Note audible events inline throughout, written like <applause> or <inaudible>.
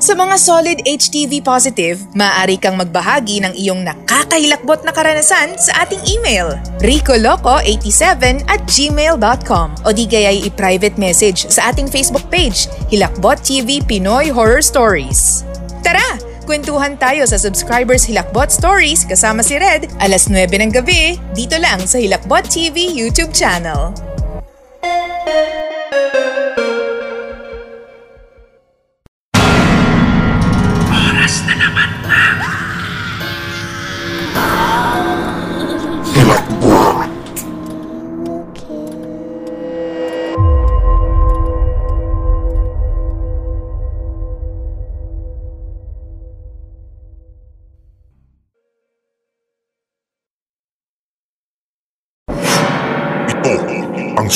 Sa mga solid HTV positive, maaari kang magbahagi ng iyong nakakahilakbot na karanasan sa ating email, ricoloco87 at gmail.com o di kaya'y i-private message sa ating Facebook page, Hilakbot TV Pinoy Horror Stories. Tara! Kwentuhan tayo sa Subscribers Hilakbot Stories kasama si Red alas 9 ng gabi dito lang sa Hilakbot TV YouTube channel.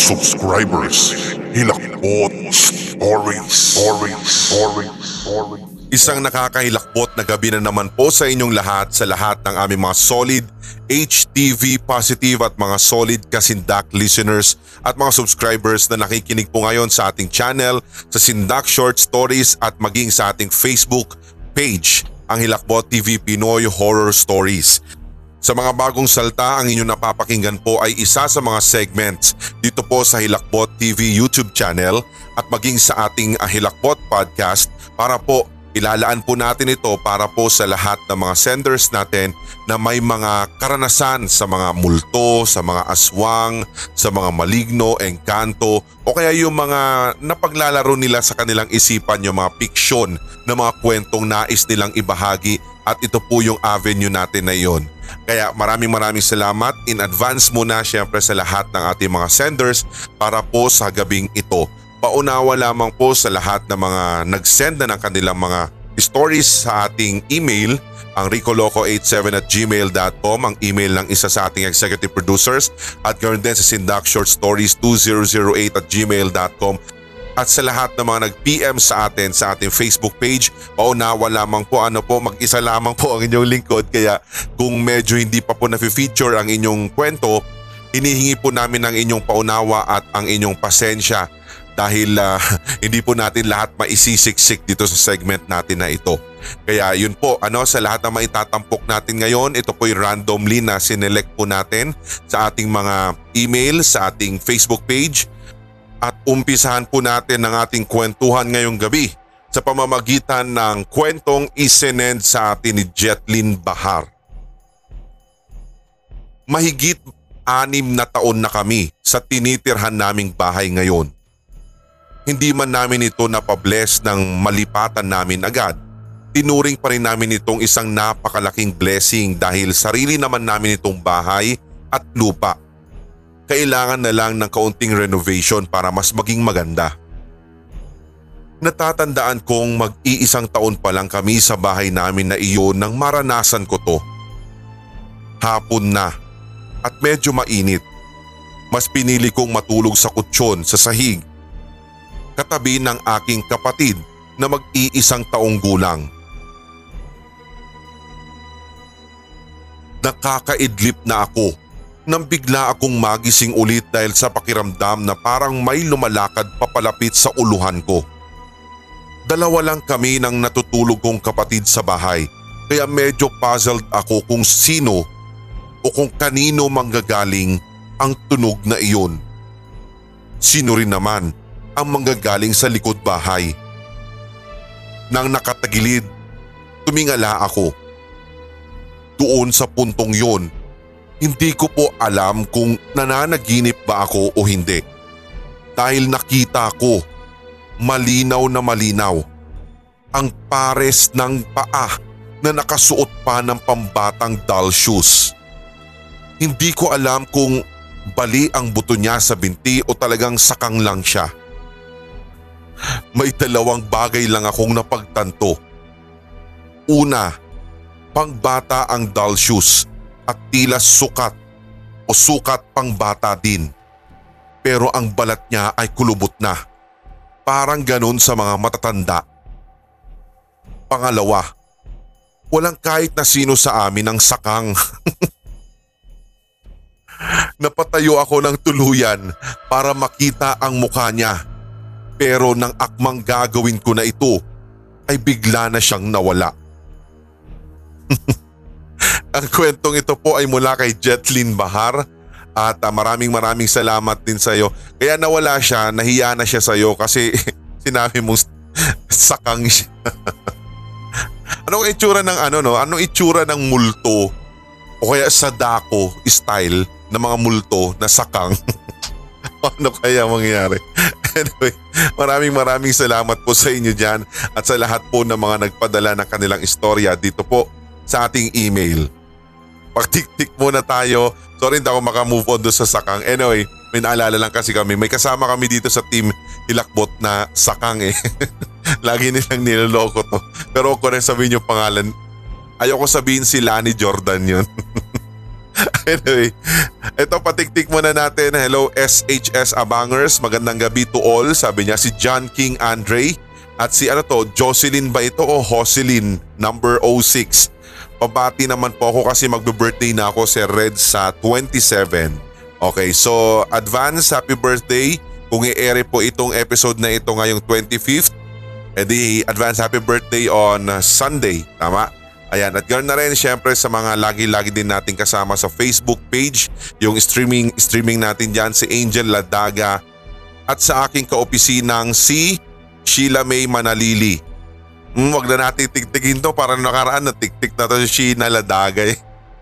Subscribers. Hilakbot Stories. Stories. Stories. Stories. Isang nakakahilakbot na gabi na naman po sa inyong lahat sa lahat ng aming mga solid HTV positive at mga solid kasindak listeners at mga subscribers na nakikinig po ngayon sa ating channel, sa Sindak Short Stories at maging sa ating Facebook page, ang Hilakbot TV Pinoy Horror Stories. Sa mga bagong salta, ang inyong napapakinggan po ay isa sa mga segments dito po sa Hilakbot TV YouTube channel at maging sa ating ah, Hilakbot podcast para po ilalaan po natin ito para po sa lahat ng mga senders natin na may mga karanasan sa mga multo, sa mga aswang, sa mga maligno, engkanto o kaya yung mga napaglalaro nila sa kanilang isipan yung mga fiksyon na mga kwentong nais nilang ibahagi at ito po yung avenue natin na iyon. Kaya maraming maraming salamat in advance muna syempre sa lahat ng ating mga senders para po sa gabing ito. Paunawa lamang po sa lahat ng mga nag-send na ng kanilang mga stories sa ating email ang ricoloco87 at gmail.com ang email ng isa sa ating executive producers at ganoon din sa Sindak Short Stories 2008 at gmail.com at sa lahat ng mga nag-PM sa atin sa ating Facebook page. Paunawa lamang po ano po mag-isa lamang po ang inyong lingkod kaya kung medyo hindi pa po na-feature ang inyong kwento, hinihingi po namin ang inyong paunawa at ang inyong pasensya dahil ah, <laughs> hindi po natin lahat maisisiksik dito sa segment natin na ito. Kaya yun po, ano sa lahat ng maitatampok natin ngayon, ito po yung randomly na sinelect po natin sa ating mga email, sa ating Facebook page at umpisahan po natin ang ating kwentuhan ngayong gabi sa pamamagitan ng kwentong isinend sa atin ni Jetlyn Bahar. Mahigit anim na taon na kami sa tinitirhan naming bahay ngayon. Hindi man namin ito napabless ng malipatan namin agad. Tinuring pa rin namin itong isang napakalaking blessing dahil sarili naman namin itong bahay at lupa. Kailangan na lang ng kaunting renovation para mas maging maganda. Natatandaan kong mag-iisang taon pa lang kami sa bahay namin na iyon nang maranasan ko to. Hapon na at medyo mainit. Mas pinili kong matulog sa kutsyon sa sahig katabi ng aking kapatid na mag-iisang taong gulang. Nakakaidlip na ako nang bigla akong magising ulit dahil sa pakiramdam na parang may lumalakad papalapit sa uluhan ko. Dalawa lang kami ng natutulog kong kapatid sa bahay kaya medyo puzzled ako kung sino o kung kanino manggagaling ang tunog na iyon. Sino rin naman ang manggagaling sa likod bahay. Nang nakatagilid, tumingala ako. Doon sa puntong yon, hindi ko po alam kung nananaginip ba ako o hindi. Dahil nakita ko, malinaw na malinaw, ang pares ng paa na nakasuot pa ng pambatang doll shoes. Hindi ko alam kung bali ang buto niya sa binti o talagang sakang lang siya. May dalawang bagay lang akong napagtanto. Una, pangbata ang doll shoes at tila sukat o sukat pangbata din. Pero ang balat niya ay kulubot na. Parang ganun sa mga matatanda. Pangalawa, walang kahit na sino sa amin ang sakang. <laughs> Napatayo ako ng tuluyan para makita ang mukha niya. Pero nang akmang gagawin ko na ito, ay bigla na siyang nawala. <laughs> Ang kwentong ito po ay mula kay Jetlyn Bahar at uh, maraming maraming salamat din sa iyo. Kaya nawala siya, nahiya na siya sa iyo kasi <laughs> sinabi mo <laughs> sakang siya. <laughs> Anong itsura ng ano no? Anong itsura ng multo o kaya sadako style ng mga multo na sakang? ano kaya mangyayari? anyway, maraming maraming salamat po sa inyo dyan at sa lahat po ng mga nagpadala ng kanilang istorya dito po sa ating email. Pagtik-tik muna tayo. Sorry hindi ako makamove on doon sa sakang. Anyway, may naalala lang kasi kami. May kasama kami dito sa team Hilakbot na sakang eh. <laughs> Lagi nilang niloloko to. Pero ako rin sabihin yung pangalan. Ayoko sabihin si Lani Jordan yun. <laughs> anyway, ito patiktik muna natin. Hello SHS Abangers. Magandang gabi to all. Sabi niya si John King Andre. At si ano to, Jocelyn ba ito o Jocelyn number 06. Pabati naman po ako kasi magbe-birthday na ako si Red sa 27. Okay, so advance happy birthday. Kung i-air po itong episode na ito ngayong 25th, edi advance happy birthday on Sunday. Tama? Ayan, at ganoon na rin syempre sa mga lagi-lagi din nating kasama sa Facebook page, yung streaming streaming natin diyan si Angel Ladaga at sa aking kaopisinang si Sheila May Manalili. Wag na natin tigtigin to para nakaraan na tiktik na to si Sheena Ladagay.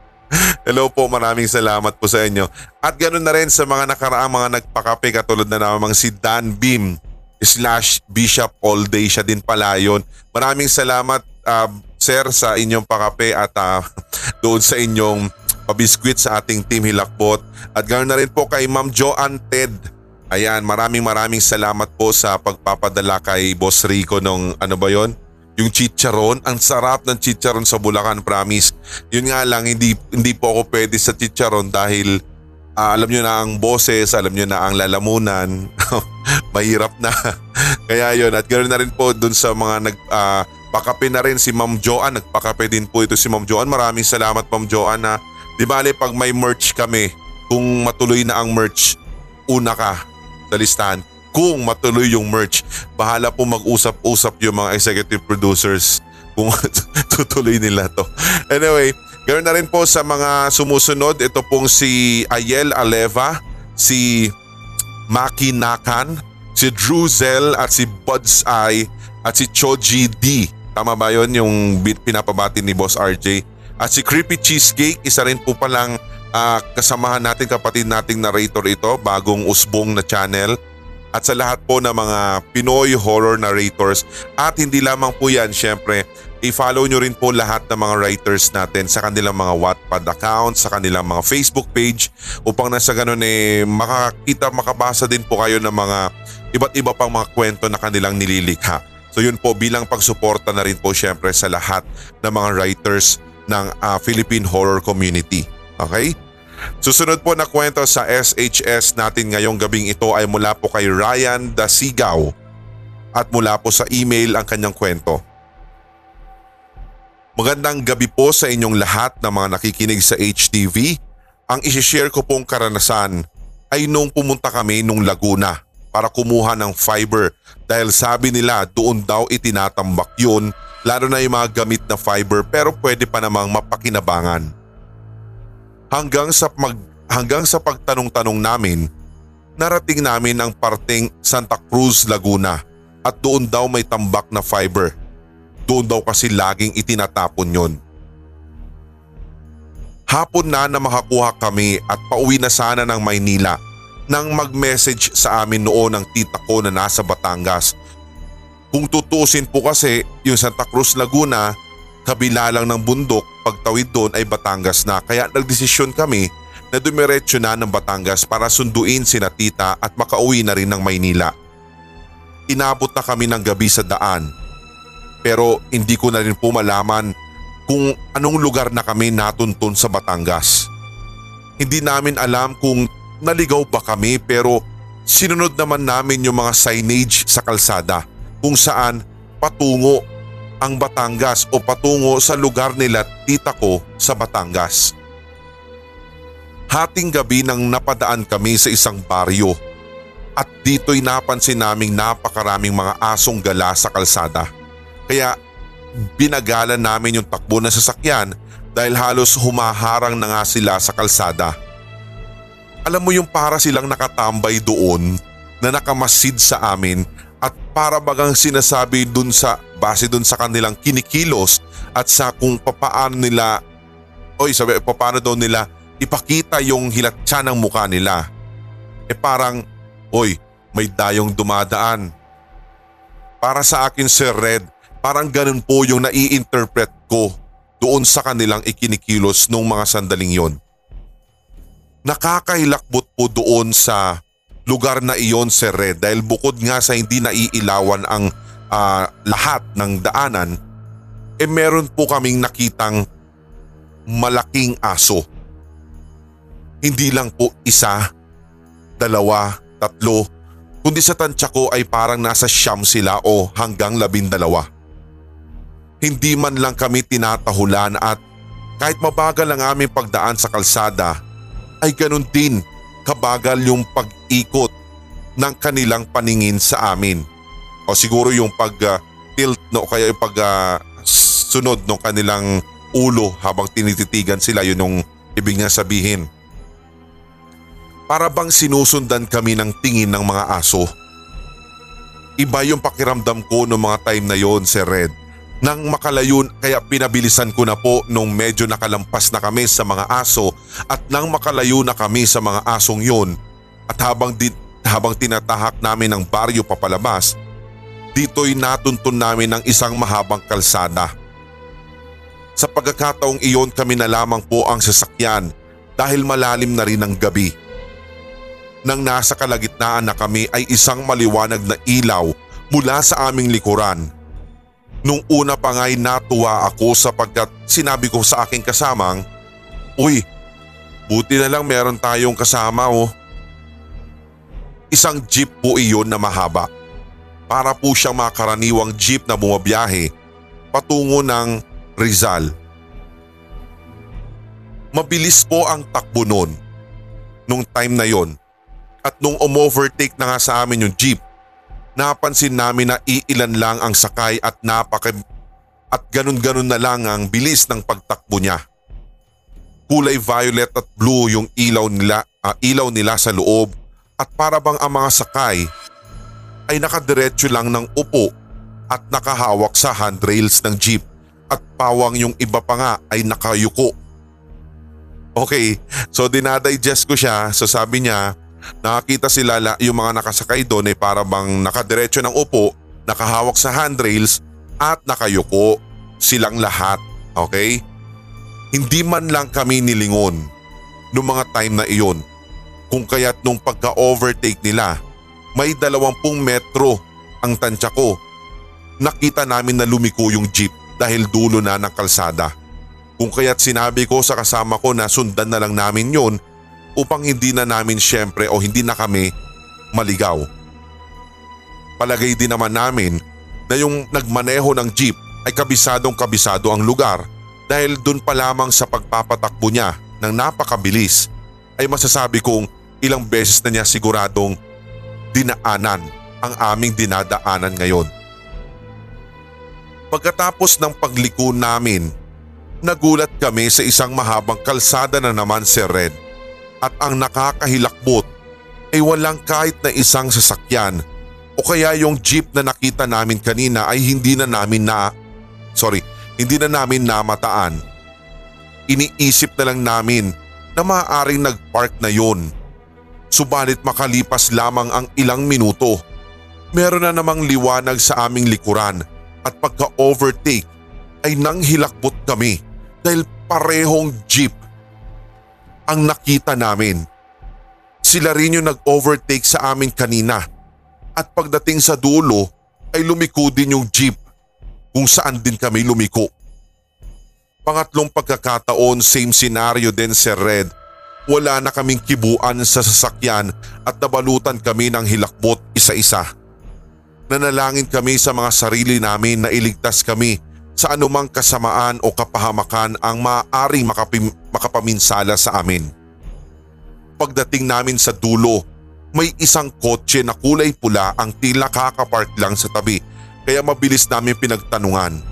<laughs> Hello po, maraming salamat po sa inyo. At ganoon na rin sa mga nakaraang mga nagpakape katulad na namang si Dan Beam slash Bishop All Day. Siya din pala yun. Maraming salamat uh, sir sa inyong pakape at uh, <laughs> doon sa inyong pabiskwit sa ating Team Hilakbot. At ganoon na rin po kay Ma'am Joanne Ted. Ayan, maraming maraming salamat po sa pagpapadala kay Boss Rico nung ano ba yon? Yung chicharon, ang sarap ng chicharon sa Bulacan, promise. Yun nga lang, hindi, hindi po ako pwede sa chicharon dahil uh, alam nyo na ang boses, alam nyo na ang lalamunan. <laughs> Mahirap na. <laughs> Kaya yun, at ganoon na rin po dun sa mga nag... Uh, Pakape na rin si Ma'am Joanne. Nagpakape din po ito si Ma'am Joanne. Maraming salamat Ma'am Joanne na di bale pag may merch kami, kung matuloy na ang merch, una ka sa listahan kung matuloy yung merch. Bahala po mag-usap-usap yung mga executive producers kung <laughs> tutuloy nila to. Anyway, ganoon na rin po sa mga sumusunod. Ito pong si Ayel Aleva, si Maki Nakan, si Drew Zell at si Buds Eye at si Choji D. Tama ba yun yung pinapabati ni Boss RJ? At si Creepy Cheesecake, isa rin po palang uh, kasamahan natin kapatid nating narrator ito, bagong usbong na channel at sa lahat po ng mga Pinoy horror narrators at hindi lamang po yan syempre i-follow nyo rin po lahat ng mga writers natin sa kanilang mga Wattpad account, sa kanilang mga Facebook page upang nasa ganun eh makakita, makabasa din po kayo ng mga iba't iba pang mga kwento na kanilang nililikha. So yun po bilang pagsuporta na rin po syempre sa lahat ng mga writers ng uh, Philippine horror community. Okay? Susunod po na kwento sa SHS natin ngayong gabing ito ay mula po kay Ryan Dasigaw at mula po sa email ang kanyang kwento. Magandang gabi po sa inyong lahat na mga nakikinig sa HTV. Ang isishare ko pong karanasan ay nung pumunta kami nung Laguna para kumuha ng fiber dahil sabi nila doon daw itinatambak yun lalo na yung mga gamit na fiber pero pwede pa namang mapakinabangan. Hanggang sa mag hanggang sa pagtanong-tanong namin, narating namin ang parteng Santa Cruz, Laguna at doon daw may tambak na fiber. Doon daw kasi laging itinatapon yon. Hapon na na makakuha kami at pauwi na sana ng Maynila nang mag-message sa amin noon ang tita ko na nasa Batangas. Kung tutusin po kasi yung Santa Cruz Laguna Kabila lang ng bundok, pagtawid doon ay Batangas na kaya nagdesisyon kami na dumiretso na ng Batangas para sunduin si tita at makauwi na rin ng Maynila. Inabot na kami ng gabi sa daan pero hindi ko na rin po malaman kung anong lugar na kami natuntun sa Batangas. Hindi namin alam kung naligaw ba kami pero sinunod naman namin yung mga signage sa kalsada kung saan patungo ang Batangas o patungo sa lugar nila tita ko sa Batangas. Hating gabi nang napadaan kami sa isang baryo at dito'y napansin naming napakaraming mga asong gala sa kalsada. Kaya binagalan namin yung takbo ng sasakyan dahil halos humaharang na nga sila sa kalsada. Alam mo yung para silang nakatambay doon na nakamasid sa amin at para bagang sinasabi dun sa base dun sa kanilang kinikilos at sa kung papaano nila oy sabi paano daw nila ipakita yung hilatsa ng mukha nila. Eh parang, oy, may dayong dumadaan. Para sa akin Sir Red, parang ganun po yung nai-interpret ko doon sa kanilang ikinikilos nung mga sandaling yon. Nakakahilakbot po doon sa lugar na iyon Sir Red dahil bukod nga sa hindi naiilawan ang uh, lahat ng daanan, eh meron po kaming nakitang malaking aso. Hindi lang po isa, dalawa, tatlo, kundi sa tansya ko ay parang nasa siyam sila o hanggang labindalawa. Hindi man lang kami tinatahulan at kahit mabagal ang aming pagdaan sa kalsada ay ganun din kabagal yung pag-ikot ng kanilang paningin sa amin. O siguro yung pag-tilt uh, no, kaya yung pag uh, sunod ng kanilang ulo habang tinititigan sila yun yung ibig niya sabihin. Para bang sinusundan kami ng tingin ng mga aso. Iba yung pakiramdam ko noong mga time na yon, Sir Red. Nang makalayon kaya pinabilisan ko na po nung medyo nakalampas na kami sa mga aso at nang makalayo na kami sa mga asong yon at habang, di, habang tinatahak namin ng baryo papalabas, dito'y natuntun namin ng isang mahabang kalsada. Sa pagkakataong iyon kami na lamang po ang sasakyan dahil malalim na rin ang gabi nang nasa kalagitnaan na kami ay isang maliwanag na ilaw mula sa aming likuran. Nung una pa nga'y natuwa ako sapagkat sinabi ko sa aking kasamang, Uy, buti na lang meron tayong kasama oh. Isang jeep po iyon na mahaba. Para po siyang makaraniwang jeep na bumabiyahe patungo ng Rizal. Mabilis po ang takbo noon. Nung time na yon at nung umovertake na nga sa amin yung jeep, napansin namin na iilan lang ang sakay at napaka at ganun-ganun na lang ang bilis ng pagtakbo niya. Kulay violet at blue yung ilaw nila, uh, ilaw nila sa loob at para bang ang mga sakay ay nakadiretso lang ng upo at nakahawak sa handrails ng jeep at pawang yung iba pa nga ay nakayuko. Okay, so dinadigest ko siya so sabi niya Nakakita sila yung mga nakasakay doon ay para bang nakadiretso ng upo, nakahawak sa handrails at nakayuko silang lahat. Okay? Hindi man lang kami nilingon noong mga time na iyon. Kung kaya't nung pagka-overtake nila, may dalawampung metro ang tansya ko. Nakita namin na lumiko yung jeep dahil dulo na ng kalsada. Kung kaya't sinabi ko sa kasama ko na sundan na lang namin yon upang hindi na namin syempre o hindi na kami maligaw. Palagay din naman namin na yung nagmaneho ng jeep ay kabisadong kabisado ang lugar dahil dun pa lamang sa pagpapatakbo niya ng napakabilis ay masasabi kong ilang beses na niya siguradong dinaanan ang aming dinadaanan ngayon. Pagkatapos ng pagliko namin, nagulat kami sa isang mahabang kalsada na naman si Red at ang nakakahilakbot ay walang kahit na isang sasakyan o kaya yung jeep na nakita namin kanina ay hindi na namin na, sorry, hindi na namin namataan. Iniisip na lang namin na maaaring nagpark na yon. Subalit makalipas lamang ang ilang minuto, meron na namang liwanag sa aming likuran at pagka-overtake ay nanghilakbot kami dahil parehong jeep ang nakita namin. Sila rin yung nag-overtake sa amin kanina at pagdating sa dulo ay lumiko din yung jeep kung saan din kami lumiko. Pangatlong pagkakataon same scenario din Sir Red. Wala na kaming kibuan sa sasakyan at nabalutan kami ng hilakbot isa-isa. Nanalangin kami sa mga sarili namin na iligtas kami sa anumang kasamaan o kapahamakan ang maaaring makapim- makapaminsala sa amin. Pagdating namin sa dulo, may isang kotse na kulay pula ang tila kakapark lang sa tabi kaya mabilis namin pinagtanungan.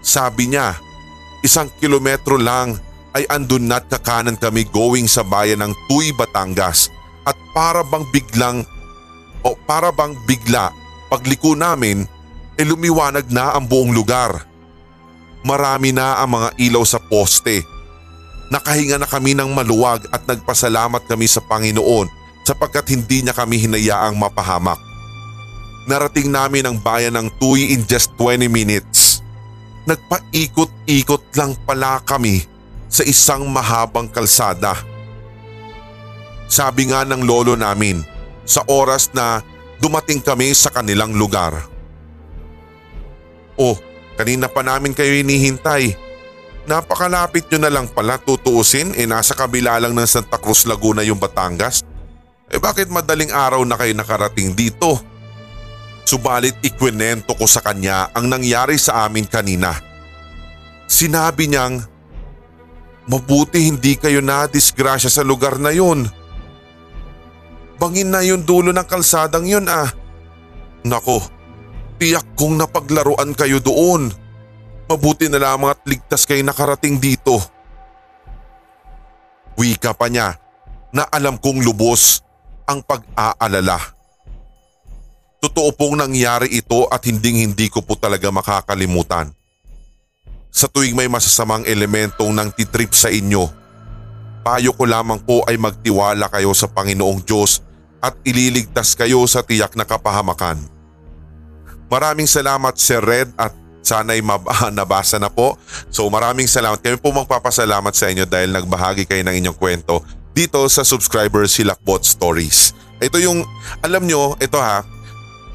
Sabi niya, isang kilometro lang ay andun na't kakanan kami going sa bayan ng Tuy, Batangas at para bang biglang o para bang bigla pagliko namin e lumiwanag na ang buong lugar. Marami na ang mga ilaw sa poste. Nakahinga na kami ng maluwag at nagpasalamat kami sa Panginoon sapagkat hindi niya kami hinayaang mapahamak. Narating namin ang bayan ng Tuy in just 20 minutes. Nagpaikot-ikot lang pala kami sa isang mahabang kalsada. Sabi nga ng lolo namin sa oras na dumating kami sa kanilang lugar. Oh, kanina pa namin kayo hinihintay. Napakalapit nyo na lang pala tutuusin eh nasa kabila lang ng Santa Cruz Laguna yung Batangas. Eh bakit madaling araw na kayo nakarating dito? Subalit ikwinento ko sa kanya ang nangyari sa amin kanina. Sinabi niyang, Mabuti hindi kayo na disgrasya sa lugar na yun. Bangin na yung dulo ng kalsadang yun ah. Nako, tiyak kong napaglaruan kayo doon. Mabuti na lamang at ligtas kayo nakarating dito. Wika pa niya na alam kong lubos ang pag-aalala. Totoo pong nangyari ito at hinding hindi ko po talaga makakalimutan. Sa tuwing may masasamang elementong nang titrip sa inyo, payo ko lamang po ay magtiwala kayo sa Panginoong Diyos at ililigtas kayo sa tiyak na kapahamakan. Maraming salamat Sir Red at sana'y <laughs> nabasa na po. So maraming salamat. Kami po magpapasalamat sa inyo dahil nagbahagi kayo ng inyong kwento dito sa subscriber Silakbot Stories. Ito yung, alam nyo, ito ha,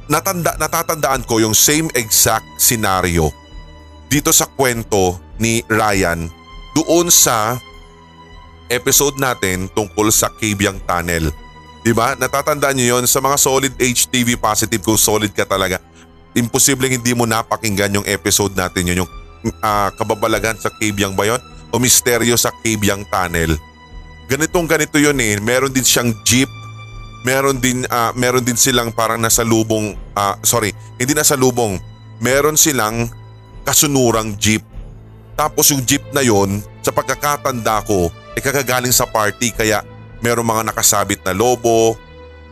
natanda, natatandaan ko yung same exact scenario dito sa kwento ni Ryan doon sa episode natin tungkol sa Kabyang Tunnel. Diba? Natatandaan nyo yon sa mga solid HTV positive kung solid ka talaga. Imposibleng hindi mo napakinggan yung episode natin yun, yung uh, kababalagan sa Kabyang ba yun? O misteryo sa Kabyang Tunnel. Ganitong ganito yun eh. Meron din siyang jeep. Meron din, uh, meron din silang parang nasa lubong, uh, sorry, hindi nasa lubong. Meron silang kasunurang jeep. Tapos yung jeep na yon sa pagkakatanda ko ay kakagaling sa party kaya merong mga nakasabit na lobo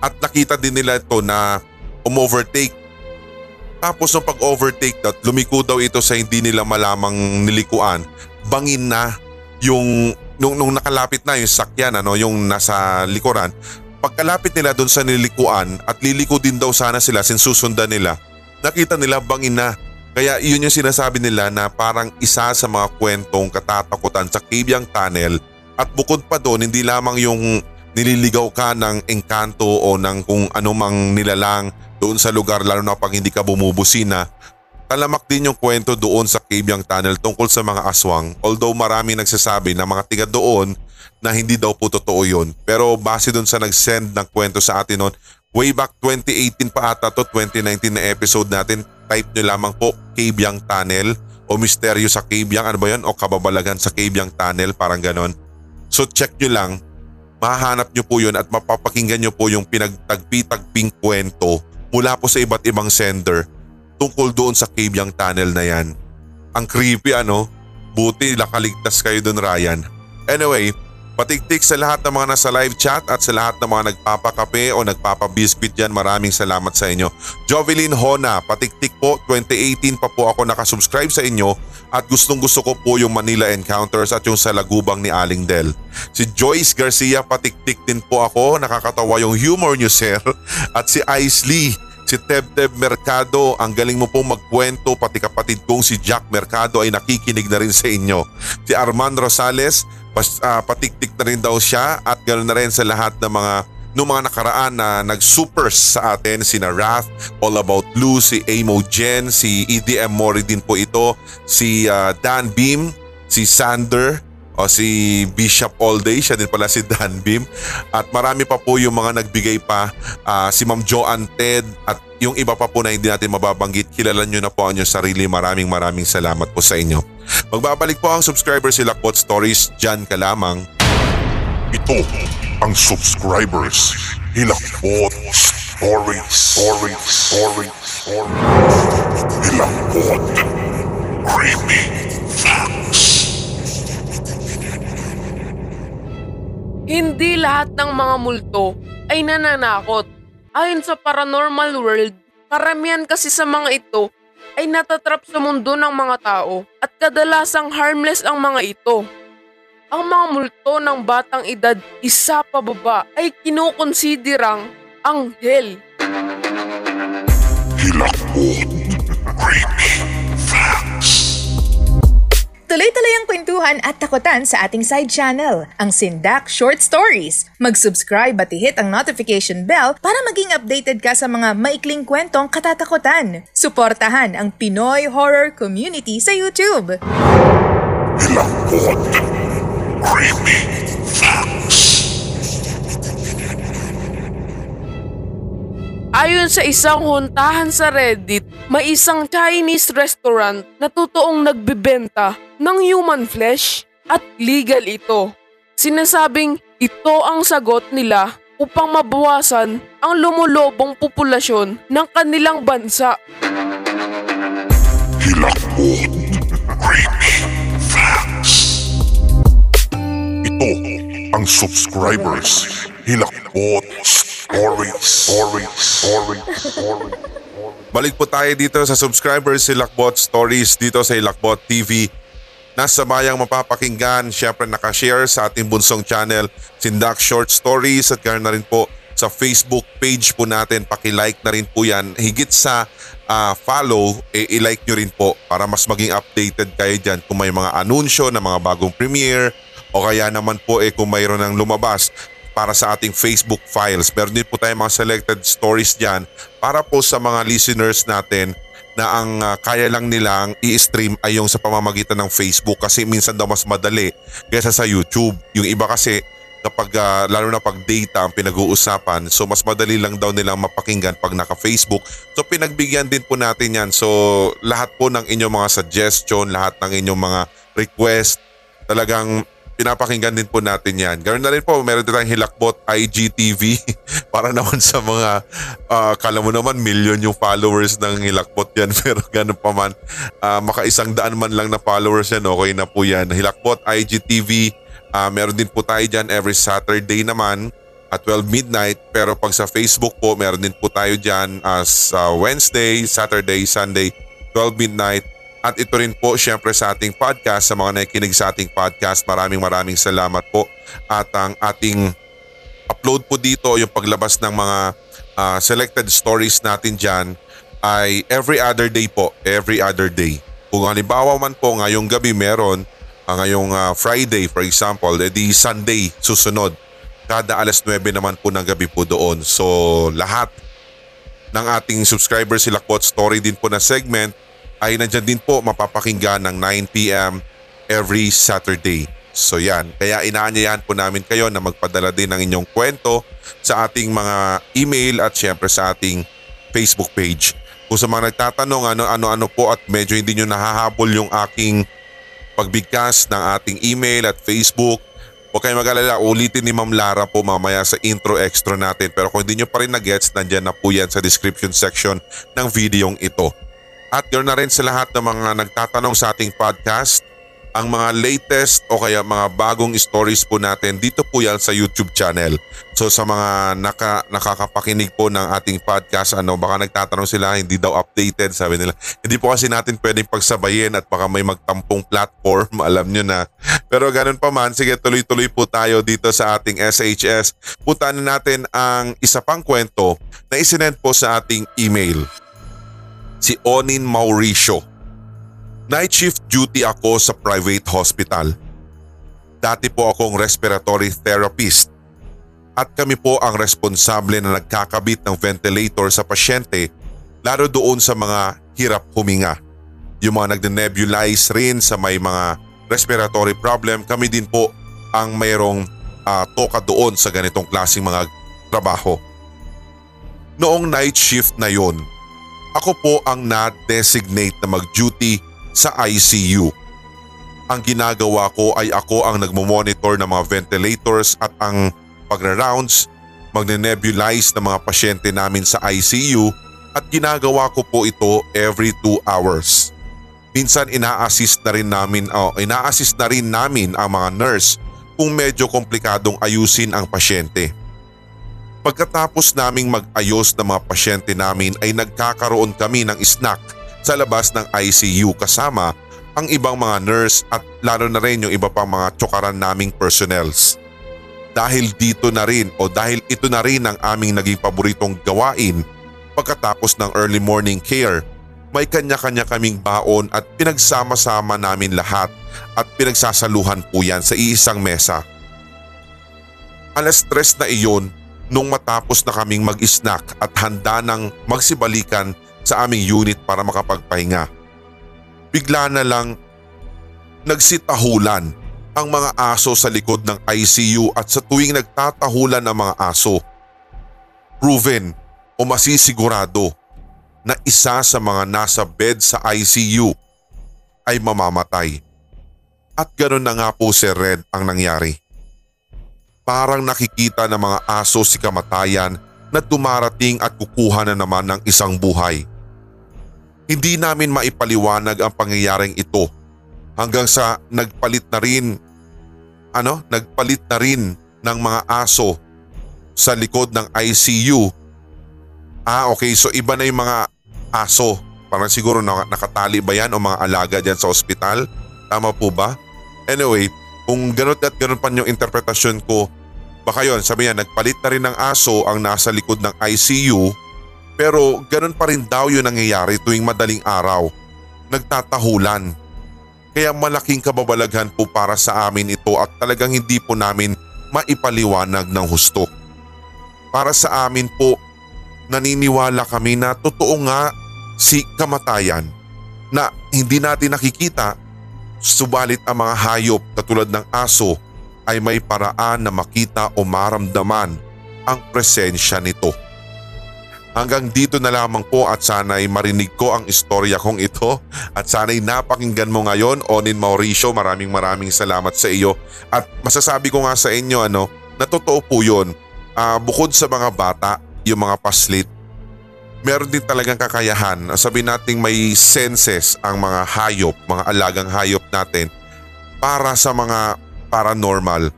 at nakita din nila ito na umovertake. Tapos nung pag-overtake daw, lumiko daw ito sa hindi nila malamang nilikuan. Bangin na yung nung, nung nakalapit na yung sakyan ano, yung nasa likuran. Pagkalapit nila doon sa nilikuan at liliko din daw sana sila sinsusundan nila. Nakita nila bangin na. Kaya yun yung sinasabi nila na parang isa sa mga kwentong katatakutan sa Kibyang Tunnel at bukod pa doon, hindi lamang yung nililigaw ka ng engkanto o ng kung anumang nilalang doon sa lugar lalo na pag hindi ka bumubusina. Talamak din yung kwento doon sa Kibyang Tunnel tungkol sa mga aswang although marami nagsasabi na mga tiga doon na hindi daw po totoo yun. Pero base doon sa nag-send ng kwento sa atin noon, way back 2018 pa ata to 2019 na episode natin, type nyo lamang po Kibyang Tunnel o Misteryo sa Kibyang, ano ba yun? O Kababalagan sa Kibyang Tunnel, parang ganon. So check nyo lang, mahanap nyo po yun at mapapakinggan nyo po yung pinagtagpi-tagping kwento mula po sa iba't ibang sender tungkol doon sa Kibyang Tunnel na yan. Ang creepy ano, buti nakaligtas kayo doon Ryan. Anyway, Patiktik sa lahat ng mga nasa live chat at sa lahat ng mga nagpapakape o nagpapabiscuit dyan maraming salamat sa inyo. Jovelyn Hona, patiktik po 2018 pa po ako nakasubscribe sa inyo at gustong gusto ko po yung Manila Encounters at yung sa Lagubang ni Aling Del. Si Joyce Garcia, patiktik din po ako, nakakatawa yung humor nyo sir. At si Ice Lee, si Teb Teb Mercado, ang galing mo pong magkwento pati kapatid kong si Jack Mercado ay nakikinig na rin sa inyo. Si Armand Rosales, Pas, uh, patiktik na rin daw siya at ganoon na rin sa lahat ng mga nung mga nakaraan na nag-supers sa atin si Wrath, All About Blue, si Amo Jen, si EDM Mori din po ito, si uh, Dan Beam, si Sander, o si Bishop All Day, siya din pala si Dan Beam. At marami pa po yung mga nagbigay pa, uh, si Ma'am Joanne Ted at yung iba pa po na hindi natin mababanggit. Kilala nyo na po ang inyong sarili. Maraming maraming salamat po sa inyo. Magbabalik po ang subscriber si Lakbot Stories dyan ka lamang. Ito ang subscribers Hilakbot Stories. Stories. Stories. Hilakbot. Creepy facts. Hindi lahat ng mga multo ay nananakot. Ayon sa paranormal world, karamihan kasi sa mga ito ay natatrap sa mundo ng mga tao at kadalasang harmless ang mga ito. Ang mga multo ng batang edad isa pa baba ay kinukonsiderang anghel. Hilakbot. Creepy. Tuloy-tuloy ang kwentuhan at takutan sa ating side channel, ang Sindak Short Stories. Mag-subscribe at i-hit ang notification bell para maging updated ka sa mga maikling kwentong katatakutan. Suportahan ang Pinoy Horror Community sa YouTube. Hilakbot. Creepy facts. Ayon sa isang huntahan sa Reddit, may isang Chinese restaurant na totoong nagbebenta ng human flesh at legal ito. Sinasabing ito ang sagot nila upang mabawasan ang lumulobong populasyon ng kanilang bansa. Hilakbot. Creepy facts. Ito ang subscribers. Hilakbot Stories. Stories. Stories. Stories. Balik po tayo dito sa subscribers si Lakbot Stories dito sa Lakbot TV. Nasa bayang mapapakinggan, syempre nakashare sa ating bunsong channel, Sindak Short Stories at ganoon na rin po sa Facebook page po natin. Pakilike na rin po yan. Higit sa ah, follow, eh, i-like nyo rin po para mas maging updated kayo dyan kung may mga anunsyo na mga bagong premiere o kaya naman po eh kung mayroon ng lumabas para sa ating Facebook files. Meron din po tayong mga selected stories dyan para po sa mga listeners natin na ang ah, kaya lang nilang i-stream ay yung sa pamamagitan ng Facebook kasi minsan daw mas madali kaysa sa YouTube. Yung iba kasi kapag ah, lalo na pag data ang pinag-uusapan so mas madali lang daw nilang mapakinggan pag naka-Facebook. So pinagbigyan din po natin yan. So lahat po ng inyong mga suggestion, lahat ng inyong mga request talagang pinapakinggan din po natin yan. Ganoon na rin po, meron din tayong Hilakbot IGTV <laughs> para naman sa mga, ah, kala mo naman million yung followers ng Hilakbot yan <laughs> pero ganun pa man, ah, makaisang daan man lang na followers yan, okay na po yan. Hilakbot IGTV, ah, meron din po tayo dyan every Saturday naman at 12 midnight pero pag sa Facebook po meron din po tayo dyan as Wednesday, Saturday, Sunday 12 midnight at ito rin po syempre sa ating podcast, sa mga nakikinig sa ating podcast, maraming maraming salamat po. At ang ating upload po dito, yung paglabas ng mga ah, selected stories natin dyan ay every other day po, every other day. Kung halimbawa man po ngayong gabi meron, ah, ngayong ah, Friday for example, edi Sunday susunod. Kada alas 9 naman po ng gabi po doon. So lahat ng ating subscribers si Lakbot Story din po na segment ay nandyan din po mapapakinggan ng 9pm every Saturday. So yan, kaya inaanyayahan po namin kayo na magpadala din ng inyong kwento sa ating mga email at syempre sa ating Facebook page. Kung sa mga nagtatanong ano-ano-ano po at medyo hindi nyo nahahabol yung aking pagbigkas ng ating email at Facebook, huwag kayong mag-alala, ulitin ni Ma'am Lara po mamaya sa intro extra natin. Pero kung hindi nyo pa rin na-gets, nandyan na po yan sa description section ng videong ito. At yun na rin sa lahat ng mga nagtatanong sa ating podcast, ang mga latest o kaya mga bagong stories po natin dito po yan sa YouTube channel. So sa mga naka, nakakapakinig po ng ating podcast, ano, baka nagtatanong sila hindi daw updated, sabi nila. Hindi po kasi natin pwedeng pagsabayin at baka may magtampong platform, <laughs> alam nyo na. Pero ganun pa man, sige tuloy-tuloy po tayo dito sa ating SHS. Puntahan natin ang isa pang kwento na isinend po sa ating email si Onin Mauricio. Night shift duty ako sa private hospital. Dati po akong respiratory therapist at kami po ang responsable na nagkakabit ng ventilator sa pasyente lalo doon sa mga hirap huminga. Yung mga nagde-nebulize rin sa may mga respiratory problem, kami din po ang mayroong ah, toka doon sa ganitong klaseng mga trabaho. Noong night shift na yon, ako po ang na-designate na mag-duty sa ICU. Ang ginagawa ko ay ako ang nagmo-monitor ng mga ventilators at ang pagra-rounds, magne-nebulize ng mga pasyente namin sa ICU at ginagawa ko po ito every 2 hours. Minsan ina-assist na rin namin o ina-assist na rin namin ang mga nurse kung medyo komplikadong ayusin ang pasyente. Pagkatapos naming mag-ayos ng mga pasyente namin ay nagkakaroon kami ng snack sa labas ng ICU kasama ang ibang mga nurse at lalo na rin yung iba pang mga tsokaran naming personnels. Dahil dito na rin o dahil ito na rin ang aming naging paboritong gawain pagkatapos ng early morning care may kanya-kanya kaming baon at pinagsama-sama namin lahat at pinagsasaluhan po yan sa iisang mesa. Alas tres na iyon nung matapos na kaming mag-snack at handa ng magsibalikan sa aming unit para makapagpahinga. Bigla na lang nagsitahulan ang mga aso sa likod ng ICU at sa tuwing nagtatahulan ang mga aso. Proven o masisigurado na isa sa mga nasa bed sa ICU ay mamamatay. At ganoon na nga po si Red ang nangyari. Parang nakikita ng mga aso si kamatayan na dumarating at kukuha na naman ng isang buhay. Hindi namin maipaliwanag ang pangyayaring ito hanggang sa nagpalit na rin ano, nagpalit na rin ng mga aso sa likod ng ICU. Ah okay, so iba na yung mga aso. Parang siguro nakatali ba yan o mga alaga dyan sa ospital? Tama po ba? Anyway, kung ganun at ganun pa yung interpretasyon ko, baka yun, sabi niya, nagpalit na rin ng aso ang nasa likod ng ICU pero ganun pa rin daw yung nangyayari tuwing madaling araw. Nagtatahulan. Kaya malaking kababalaghan po para sa amin ito at talagang hindi po namin maipaliwanag ng husto. Para sa amin po, naniniwala kami na totoo nga si kamatayan na hindi natin nakikita subalit ang mga hayop katulad ng aso ay may paraan na makita o maramdaman ang presensya nito. Hanggang dito na lamang po at sana'y marinig ko ang istorya kong ito at sana'y napakinggan mo ngayon Onin Mauricio maraming maraming salamat sa iyo at masasabi ko nga sa inyo ano na totoo po yun uh, bukod sa mga bata yung mga paslit meron din talagang kakayahan. Sabi nating may senses ang mga hayop, mga alagang hayop natin para sa mga paranormal.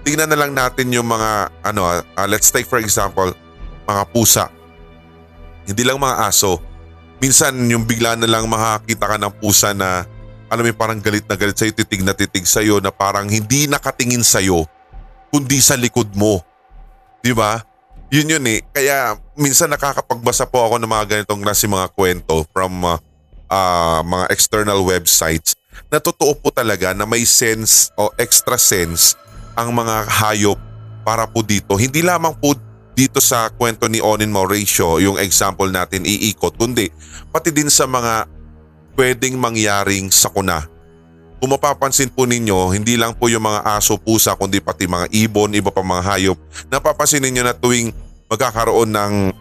Tingnan na lang natin yung mga ano, uh, let's take for example, mga pusa. Hindi lang mga aso. Minsan yung bigla na lang makakita ka ng pusa na alam mo parang galit na galit sa'yo, titig na titig sa'yo na parang hindi nakatingin sa'yo kundi sa likod mo. Di ba? Yun yun eh. Kaya minsan nakakapagbasa po ako ng mga ganitong klase mga kwento from uh, uh, mga external websites na totoo po talaga na may sense o extra sense ang mga hayop para po dito. Hindi lamang po dito sa kwento ni Onin Mauricio yung example natin iikot kundi pati din sa mga pwedeng mangyaring sakuna. Kung mapapansin po ninyo, hindi lang po yung mga aso, pusa, kundi pati mga ibon, iba pa mga hayop. Napapansin ninyo na tuwing magkakaroon ng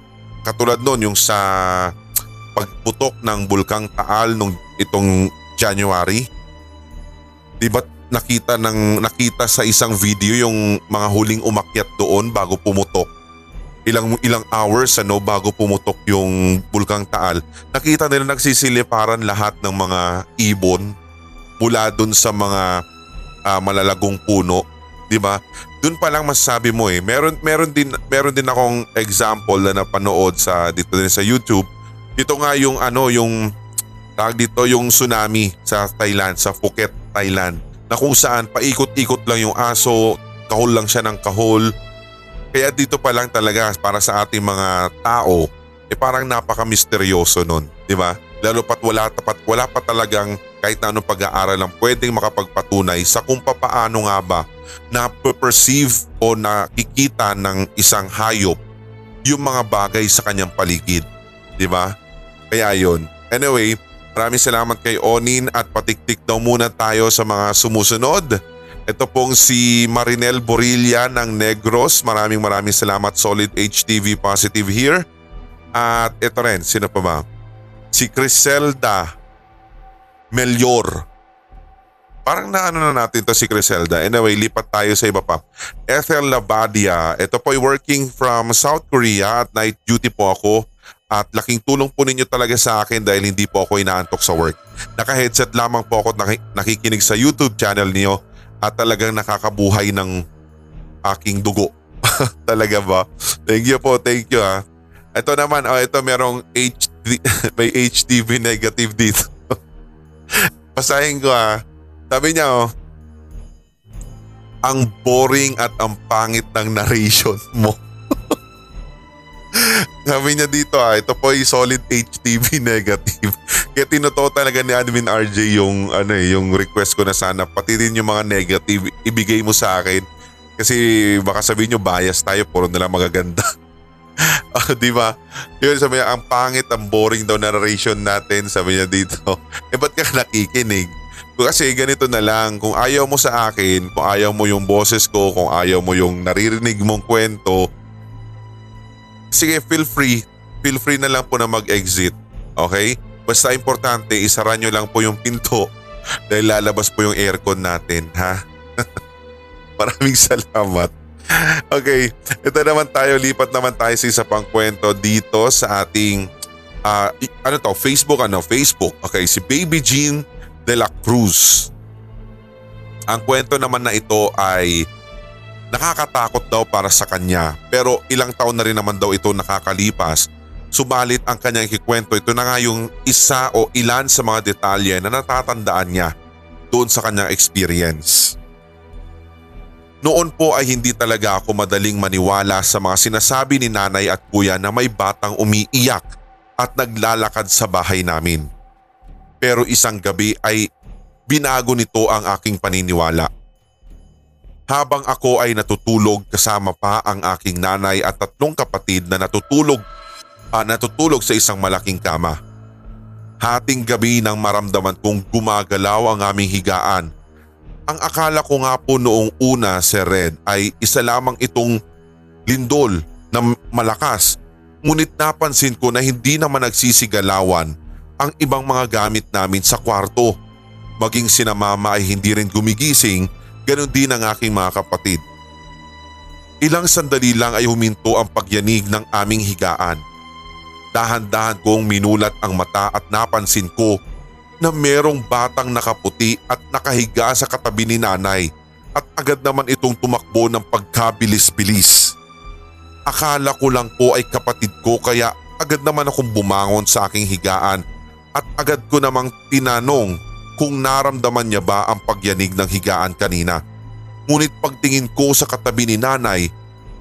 katulad noon yung sa pagputok ng Bulkang Taal nung itong January. Di ba nakita ng nakita sa isang video yung mga huling umakyat doon bago pumutok? Ilang ilang hours ano bago pumutok yung Bulkang Taal. Nakita nila nagsisiliparan lahat ng mga ibon mula doon sa mga uh, malalagong puno, 'di ba? Doon pa lang masasabi mo eh. Meron meron din meron din akong example na napanood sa dito din sa YouTube. Ito nga yung ano yung tag dito yung tsunami sa Thailand, sa Phuket, Thailand. Na kung saan paikot-ikot lang yung aso, kahol lang siya ng kahol. Kaya dito pa lang talaga para sa ating mga tao, eh parang napaka-misteryoso nun, di ba? Lalo pat wala, tapat, wala pa talagang kahit na anong pag-aaral lang pwedeng makapagpatunay sa kung papaano nga ba na perceive o nakikita ng isang hayop yung mga bagay sa kanyang paligid. Di ba? Kaya yon. Anyway, maraming salamat kay Onin at patiktik daw muna tayo sa mga sumusunod. Ito pong si Marinel Borilla ng Negros. Maraming maraming salamat. Solid HTV positive here. At ito rin, sino pa ba? Si Criselda Melior. Parang naano na natin to si Criselda. Anyway, lipat tayo sa iba pa. Ethel Labadia. Ito po ay working from South Korea at night duty po ako. At laking tulong po ninyo talaga sa akin dahil hindi po ako inaantok sa work. Naka-headset lamang po ako naki- nakikinig sa YouTube channel niyo at talagang nakakabuhay ng aking dugo. <laughs> Talaga ba? Thank you po, thank you ha. Ito naman, oh, ito merong HD, <laughs> may HTV negative dito. <laughs> Basahin ko ha. Sabi niya oh, ang boring at ang pangit ng narration mo. <laughs> Sabi niya dito ah, ito po ay solid HTV <laughs> negative. Kaya tinuto talaga ni Admin RJ yung ano eh, yung request ko na sana pati din yung mga negative ibigay mo sa akin. Kasi baka sabihin nyo bias tayo, puro na lang magaganda. uh, <laughs> di ba? Yun sabi niya, ang pangit, ang boring daw narration natin, sabi niya dito. eh ba't ka nakikinig? Kasi ganito na lang, kung ayaw mo sa akin, kung ayaw mo yung boses ko, kung ayaw mo yung naririnig mong kwento, sige feel free, feel free na lang po na mag-exit. Okay? Basta importante, isara nyo lang po yung pinto <laughs> dahil lalabas po yung aircon natin, ha? <laughs> Maraming salamat. Okay, ito naman tayo, lipat naman tayo sa isa pang kwento dito sa ating, uh, ano to, Facebook, ano, Facebook. Okay, si Baby Jean de la Cruz. Ang kwento naman na ito ay nakakatakot daw para sa kanya pero ilang taon na rin naman daw ito nakakalipas. Subalit ang kanyang ikikwento ito na nga yung isa o ilan sa mga detalye na natatandaan niya doon sa kanyang experience. Noon po ay hindi talaga ako madaling maniwala sa mga sinasabi ni nanay at kuya na may batang umiiyak at naglalakad sa bahay namin. Pero isang gabi ay binago nito ang aking paniniwala. Habang ako ay natutulog kasama pa ang aking nanay at tatlong kapatid na natutulog, uh, natutulog sa isang malaking kama. Hating gabi nang maramdaman kong gumagalaw ang aming higaan. Ang akala ko nga po noong una, Sir Red, ay isa lamang itong lindol na malakas. Ngunit napansin ko na hindi naman nagsisigalawan ang ibang mga gamit namin sa kwarto. Maging sina mama ay hindi rin gumigising, ganun din ang aking mga kapatid. Ilang sandali lang ay huminto ang pagyanig ng aming higaan. Dahan-dahan kong minulat ang mata at napansin ko na merong batang nakaputi at nakahiga sa katabi ni nanay at agad naman itong tumakbo ng pagkabilis-bilis. Akala ko lang po ay kapatid ko kaya agad naman akong bumangon sa aking higaan at agad ko namang tinanong kung naramdaman niya ba ang pagyanig ng higaan kanina. Ngunit pagtingin ko sa katabi ni nanay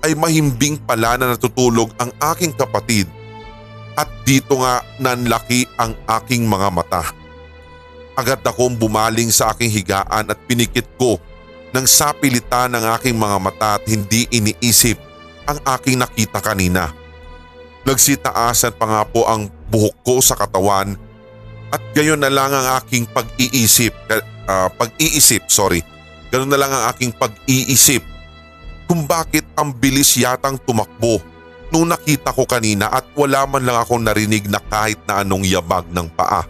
ay mahimbing pala na natutulog ang aking kapatid at dito nga nanlaki ang aking mga mata. Agad akong bumaling sa aking higaan at pinikit ko nang sapilitan ng aking mga mata at hindi iniisip ang aking nakita kanina. Nagsitaasan pa nga po ang buhok ko sa katawan at gayon na lang ang aking pag-iisip, uh, pag-iisip, sorry. Gayon na lang ang aking pag-iisip kung bakit ang bilis yatang tumakbo nung nakita ko kanina at wala man lang akong narinig na kahit na anong yabag ng paa.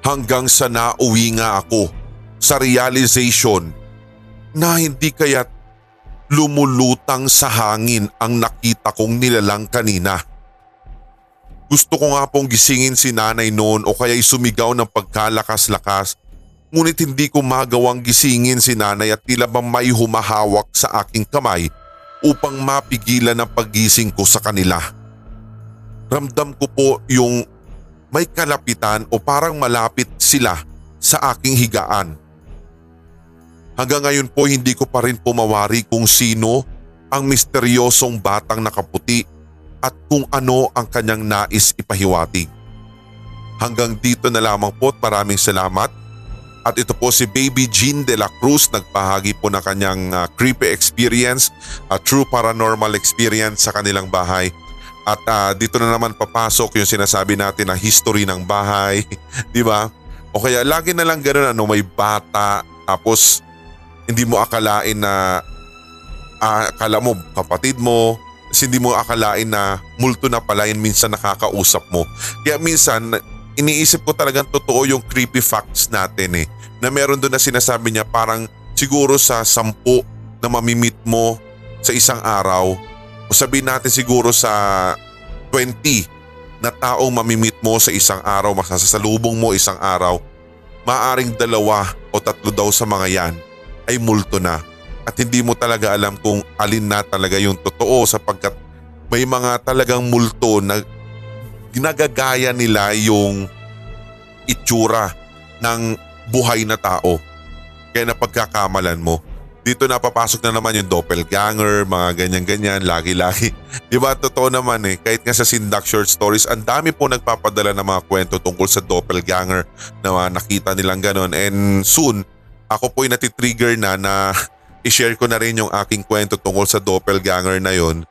Hanggang sa nauwi nga ako sa realization na hindi kaya't lumulutang sa hangin ang nakita kong nilalang kanina. Gusto ko nga pong gisingin si nanay noon o kaya'y sumigaw ng pagkalakas-lakas ngunit hindi ko magawang gisingin si nanay at tila ba may humahawak sa aking kamay upang mapigilan ang pagising ko sa kanila. Ramdam ko po yung may kalapitan o parang malapit sila sa aking higaan. Hanggang ngayon po hindi ko pa rin pumawari kung sino ang misteryosong batang nakaputi at kung ano ang kanyang nais ipahiwatig. Hanggang dito na lamang po at maraming salamat. At ito po si Baby Jean de la Cruz nagpahagi po ng kanyang uh, creepy experience, a true paranormal experience sa kanilang bahay. At uh, dito na naman papasok yung sinasabi natin na history ng bahay, <laughs> di ba? O kaya lagi na lang ganun ano, may bata tapos hindi mo akalain na uh, akala mo kapatid mo, hindi mo akalain na multo na pala yun minsan nakakausap mo. Kaya minsan iniisip ko talagang totoo yung creepy facts natin eh. Na meron doon na sinasabi niya parang siguro sa sampu na mamimit mo sa isang araw o sabihin natin siguro sa 20 na taong mamimit mo sa isang araw, masasalubong mo isang araw, maaring dalawa o tatlo daw sa mga yan ay multo na at hindi mo talaga alam kung alin na talaga yung totoo sapagkat may mga talagang multo na ginagagaya nila yung itsura ng buhay na tao. Kaya napagkakamalan mo. Dito napapasok na naman yung doppelganger, mga ganyan-ganyan, lagi-lagi. <laughs> Di ba? Totoo naman eh. Kahit nga sa Sindak Short Stories, ang dami po nagpapadala ng mga kwento tungkol sa doppelganger na nakita nilang ganon. And soon, ako po'y natitrigger na na i-share ko na rin yung aking kwento tungkol sa doppelganger na yon.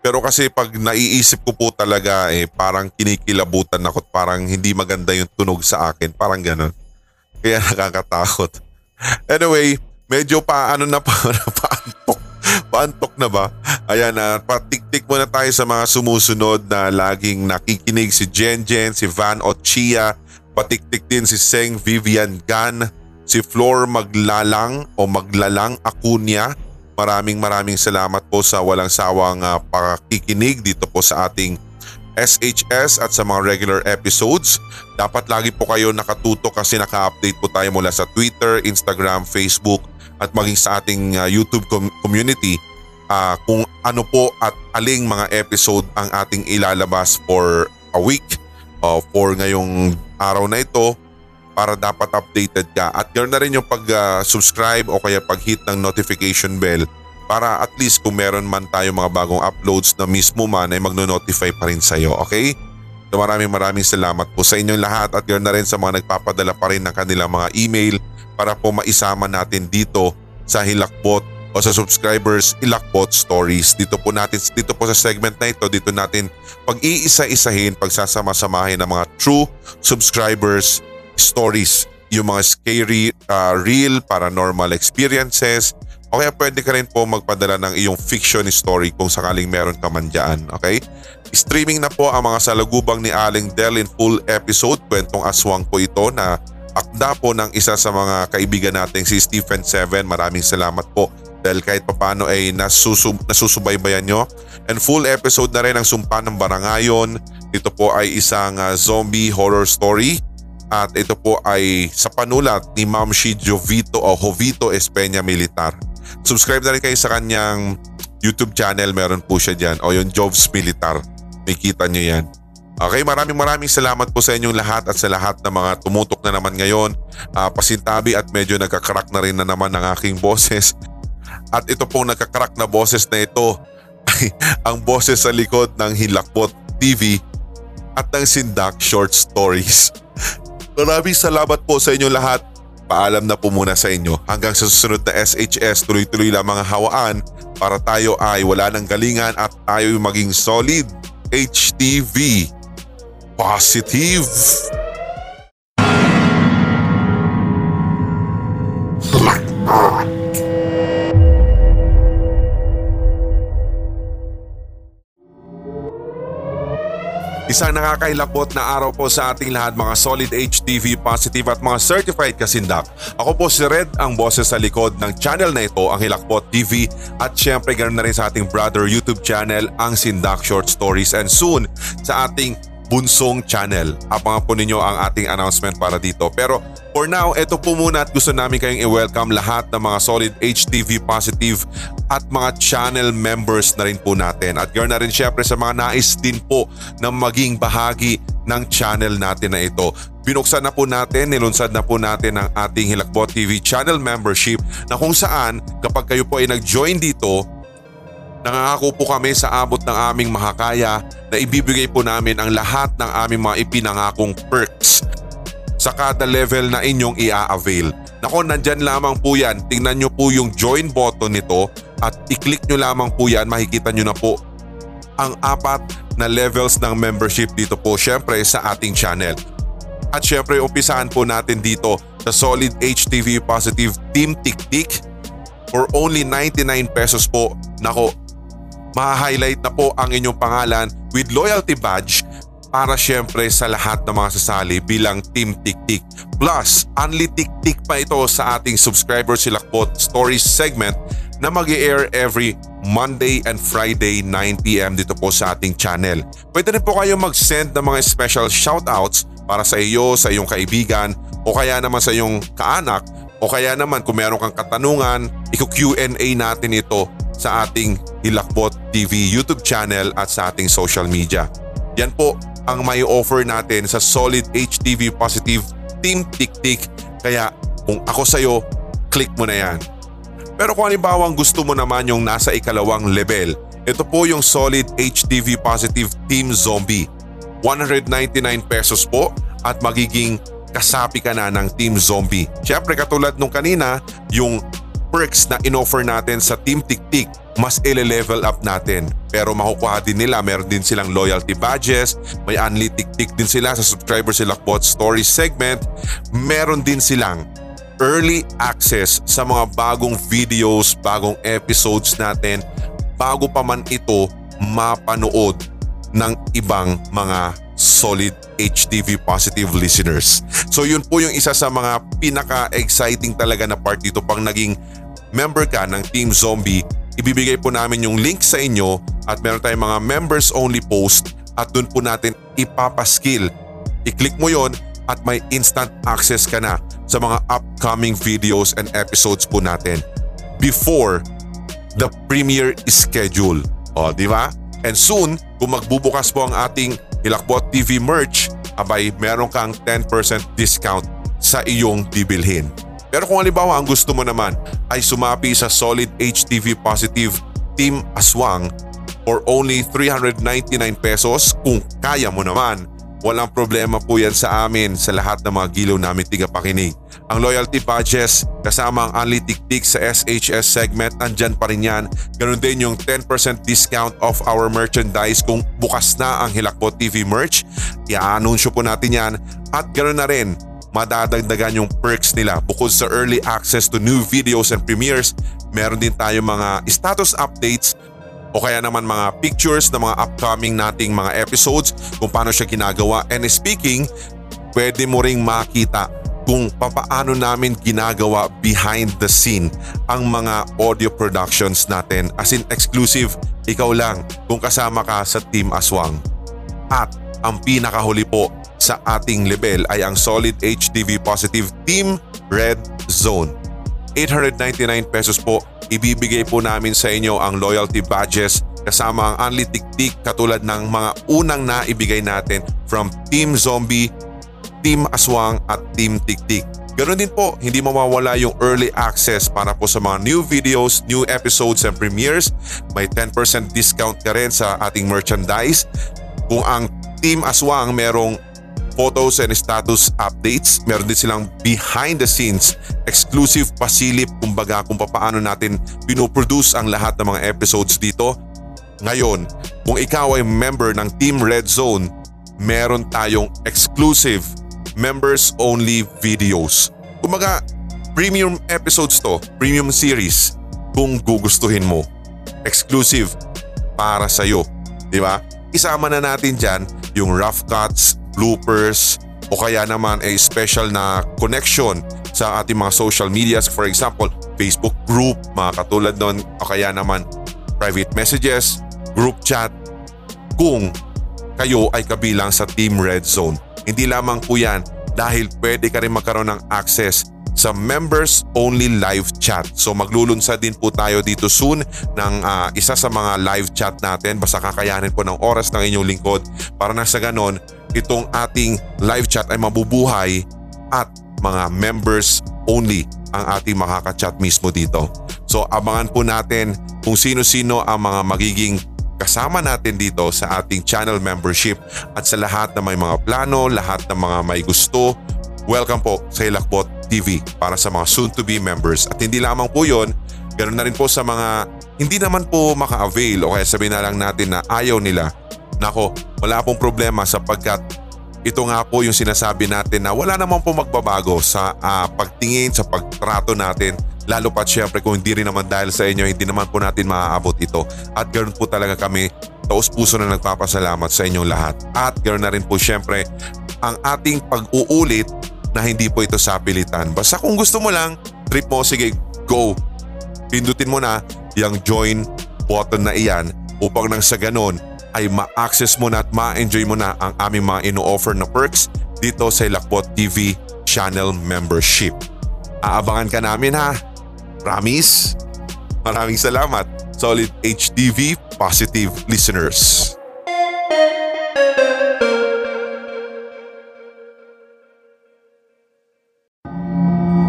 Pero kasi pag naiisip ko po talaga eh parang kinikilabutan ako parang hindi maganda yung tunog sa akin. Parang ganon. Kaya <laughs> nakakatakot. Anyway, medyo pa ano na pa, <laughs> paantok. Paantok na ba? Ayan na, patiktik muna tayo sa mga sumusunod na laging nakikinig si Jen Jen, si Van Ochia, patiktik din si Seng Vivian Gan, si Flor Maglalang o Maglalang Acuña. Maraming maraming salamat po sa walang sawang uh, pakikinig dito po sa ating SHS at sa mga regular episodes. Dapat lagi po kayo nakatuto kasi naka-update po tayo mula sa Twitter, Instagram, Facebook at maging sa ating uh, YouTube com- community uh, kung ano po at aling mga episode ang ating ilalabas for a week uh, for ngayong araw na ito para dapat updated ka at ganoon na rin yung pag-subscribe o kaya pag-hit ng notification bell para at least kung meron man tayo mga bagong uploads na mismo man ay magno-notify pa rin sa'yo, okay? So maraming maraming salamat po sa inyong lahat at ganoon na rin sa mga nagpapadala pa rin ng kanilang mga email para po maisama natin dito sa Hilakbot o sa subscribers Hilakbot Stories. Dito po natin dito po sa segment na ito dito natin pag-iisa-isahin pagsasama-samahin ng mga true subscribers stories yung mga scary, uh, real, paranormal experiences, o kaya pwede ka rin po magpadala ng iyong fiction story kung sakaling meron ka man dyan, okay? Streaming na po ang mga salagubang ni Aling Del in full episode. Kwentong aswang po ito na akda po ng isa sa mga kaibigan nating si Stephen Seven. Maraming salamat po dahil kahit papano ay nasusub, nasusubaybayan nyo. And full episode na rin ang Sumpa ng Barangayon. Ito po ay isang uh, zombie horror story at ito po ay sa panulat ni Ma'am Shi Jovito o Jovito Espeña Militar. Subscribe na rin kayo sa kanyang YouTube channel. Meron po siya dyan. O yung Jovs Militar. Makita nyo yan. Okay, maraming maraming salamat po sa inyong lahat at sa lahat ng mga tumutok na naman ngayon. Uh, pasintabi at medyo nagkakrak na rin na naman ng aking boses. At ito pong nagkakrak na boses na ito ay <laughs> ang boses sa likod ng Hilakbot TV at ng Sindak Short Stories. Maraming salamat po sa inyong lahat. Paalam na po muna sa inyo. Hanggang sa susunod na SHS tuloy-tuloy lang mga hawaan. Para tayo ay wala ng galingan at tayo maging solid. HTV positive. Isang nakakailapot na araw po sa ating lahat mga solid HTV positive at mga certified kasindak. Ako po si Red, ang boses sa likod ng channel na ito, ang Hilakbot TV at syempre ganoon na rin sa ating brother YouTube channel, ang Sindak Short Stories and soon sa ating bunsong channel. Abangan po ninyo ang ating announcement para dito. Pero for now, ito po muna at gusto namin kayong i-welcome lahat ng mga solid HTV positive at mga channel members na rin po natin. At ganoon na rin syempre sa mga nais din po na maging bahagi ng channel natin na ito. Binuksan na po natin, nilunsad na po natin ang ating Hilakbot TV channel membership na kung saan kapag kayo po ay nag-join dito, Nangangako po kami sa abot ng aming makakaya na ibibigay po namin ang lahat ng aming mga ipinangakong perks sa kada level na inyong i-avail. Nako, nandyan lamang po yan. Tingnan nyo po yung join button nito at i-click nyo lamang po yan. Makikita nyo na po ang apat na levels ng membership dito po syempre sa ating channel. At syempre umpisahan po natin dito sa Solid HTV Positive Team Tiktik for only 99 pesos po. Nako, ma-highlight na po ang inyong pangalan with loyalty badge para syempre sa lahat ng mga sasali bilang Team Tiktik. Plus, only Tiktik pa ito sa ating subscriber silakbot stories segment na mag air every Monday and Friday 9pm dito po sa ating channel. Pwede rin po kayo mag-send ng mga special shoutouts para sa iyo, sa iyong kaibigan o kaya naman sa iyong kaanak o kaya naman kung meron kang katanungan, i-Q&A natin ito sa ating Hilakbot TV YouTube channel at sa ating social media. Yan po ang may offer natin sa Solid HTV Positive Team Tiktik kaya kung ako sa'yo, click mo na yan. Pero kung halimbawa gusto mo naman yung nasa ikalawang level, ito po yung Solid HTV Positive Team Zombie. 199 pesos po at magiging kasapi ka na ng Team Zombie. Siyempre katulad nung kanina, yung perks na inoffer natin sa Team Tiktik, mas ile-level up natin. Pero makukuha din nila, meron din silang loyalty badges, may unli Tiktik din sila sa subscriber sila bot story segment, meron din silang early access sa mga bagong videos, bagong episodes natin bago pa man ito mapanood ng ibang mga solid HTV positive listeners. So yun po yung isa sa mga pinaka-exciting talaga na part dito pang naging member ka ng Team Zombie. Ibibigay po namin yung link sa inyo at meron tayong mga members only post at doon po natin ipapaskill. I-click mo yon at may instant access ka na sa mga upcoming videos and episodes po natin before the premiere schedule. O, di ba? And soon, kung magbubukas po ang ating Hilakbot TV merch, abay meron kang 10% discount sa iyong bibilhin. Pero kung halimbawa ang gusto mo naman ay sumapi sa Solid HTV Positive Team Aswang for only 399 pesos kung kaya mo naman Walang problema po yan sa amin sa lahat ng mga gilaw namin tigapakinig. Ang loyalty badges kasama ang Unli Tiktik sa SHS segment andyan pa rin yan. Ganun din yung 10% discount of our merchandise kung bukas na ang Hilakbot TV merch. I-anunsyo po natin yan at ganun na rin madadagdagan yung perks nila bukod sa early access to new videos and premieres meron din tayo mga status updates o kaya naman mga pictures ng mga upcoming nating mga episodes kung paano siya ginagawa. And speaking, pwede mo ring makita kung papaano namin ginagawa behind the scene ang mga audio productions natin as in exclusive ikaw lang kung kasama ka sa Team Aswang. At ang pinakahuli po sa ating level ay ang Solid HTV Positive Team Red Zone. 899 pesos po ibibigay po namin sa inyo ang loyalty badges kasama ang Unli Tiktik katulad ng mga unang naibigay natin from Team Zombie, Team Aswang at Team Tiktik. Ganon din po, hindi mawawala yung early access para po sa mga new videos, new episodes and premieres. May 10% discount ka rin sa ating merchandise. Kung ang Team Aswang merong photos and status updates. Meron din silang behind the scenes exclusive pasilip kumbaga kung paano natin pinoproduce ang lahat ng mga episodes dito. Ngayon, kung ikaw ay member ng Team Red Zone, meron tayong exclusive members only videos. Kumbaga, premium episodes to, premium series kung gugustuhin mo. Exclusive para sa iyo, di ba? Isama na natin diyan yung rough cuts, bloopers o kaya naman a special na connection sa ating mga social medias. For example, Facebook group, mga katulad nun o kaya naman private messages, group chat kung kayo ay kabilang sa Team Red Zone. Hindi lamang po yan dahil pwede ka rin magkaroon ng access sa members only live chat. So maglulunsad din po tayo dito soon ng uh, isa sa mga live chat natin basta kakayanin po ng oras ng inyong lingkod para na sa ganon itong ating live chat ay mabubuhay at mga members only ang ating makaka-chat mismo dito. So abangan po natin kung sino-sino ang mga magiging kasama natin dito sa ating channel membership at sa lahat na may mga plano, lahat ng mga may gusto, welcome po sa Hilakbot TV para sa mga soon-to-be members. At hindi lamang po yon, ganoon na rin po sa mga hindi naman po maka-avail o kaya sabihin na lang natin na ayaw nila Nako, wala pong problema sapagkat ito nga po yung sinasabi natin na wala naman po magbabago sa uh, pagtingin, sa pagtrato natin. Lalo pa syempre kung hindi rin naman dahil sa inyo, hindi naman po natin maaabot ito. At ganoon po talaga kami taos puso na nagpapasalamat sa inyong lahat. At ganoon na rin po syempre ang ating pag-uulit na hindi po ito sapilitan. Basta kung gusto mo lang, trip mo, sige, go. Pindutin mo na yung join button na iyan upang nang sa ganon ay ma-access mo na at ma-enjoy mo na ang aming mga ino-offer na perks dito sa Hilakbot TV channel membership. Aabangan ka namin ha. Promise? Maraming salamat, Solid HTV Positive listeners.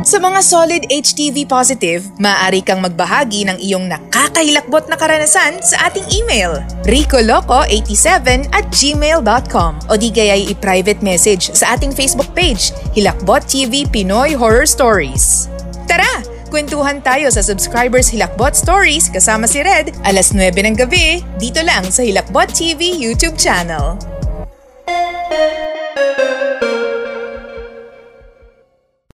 Sa mga solid HTV positive, maaari kang magbahagi ng iyong nakakahilakbot na karanasan sa ating email, ricoloco87 at gmail.com o di kaya i-private message sa ating Facebook page, Hilakbot TV Pinoy Horror Stories. Tara! Kwentuhan tayo sa subscribers Hilakbot Stories kasama si Red alas 9 ng gabi dito lang sa Hilakbot TV YouTube channel.